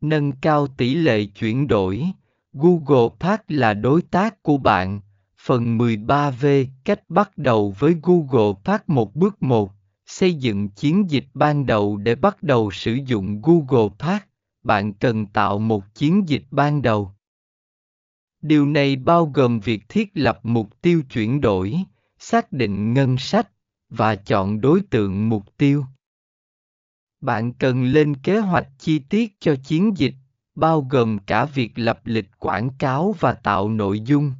Nâng cao tỷ lệ chuyển đổi. Google Park là đối tác của bạn. Phần 13V Cách bắt đầu với Google Park một bước một. Xây dựng chiến dịch ban đầu để bắt đầu sử dụng Google Park, Bạn cần tạo một chiến dịch ban đầu. Điều này bao gồm việc thiết lập mục tiêu chuyển đổi, xác định ngân sách và chọn đối tượng mục tiêu. Bạn cần lên kế hoạch chi tiết cho chiến dịch, bao gồm cả việc lập lịch quảng cáo và tạo nội dung.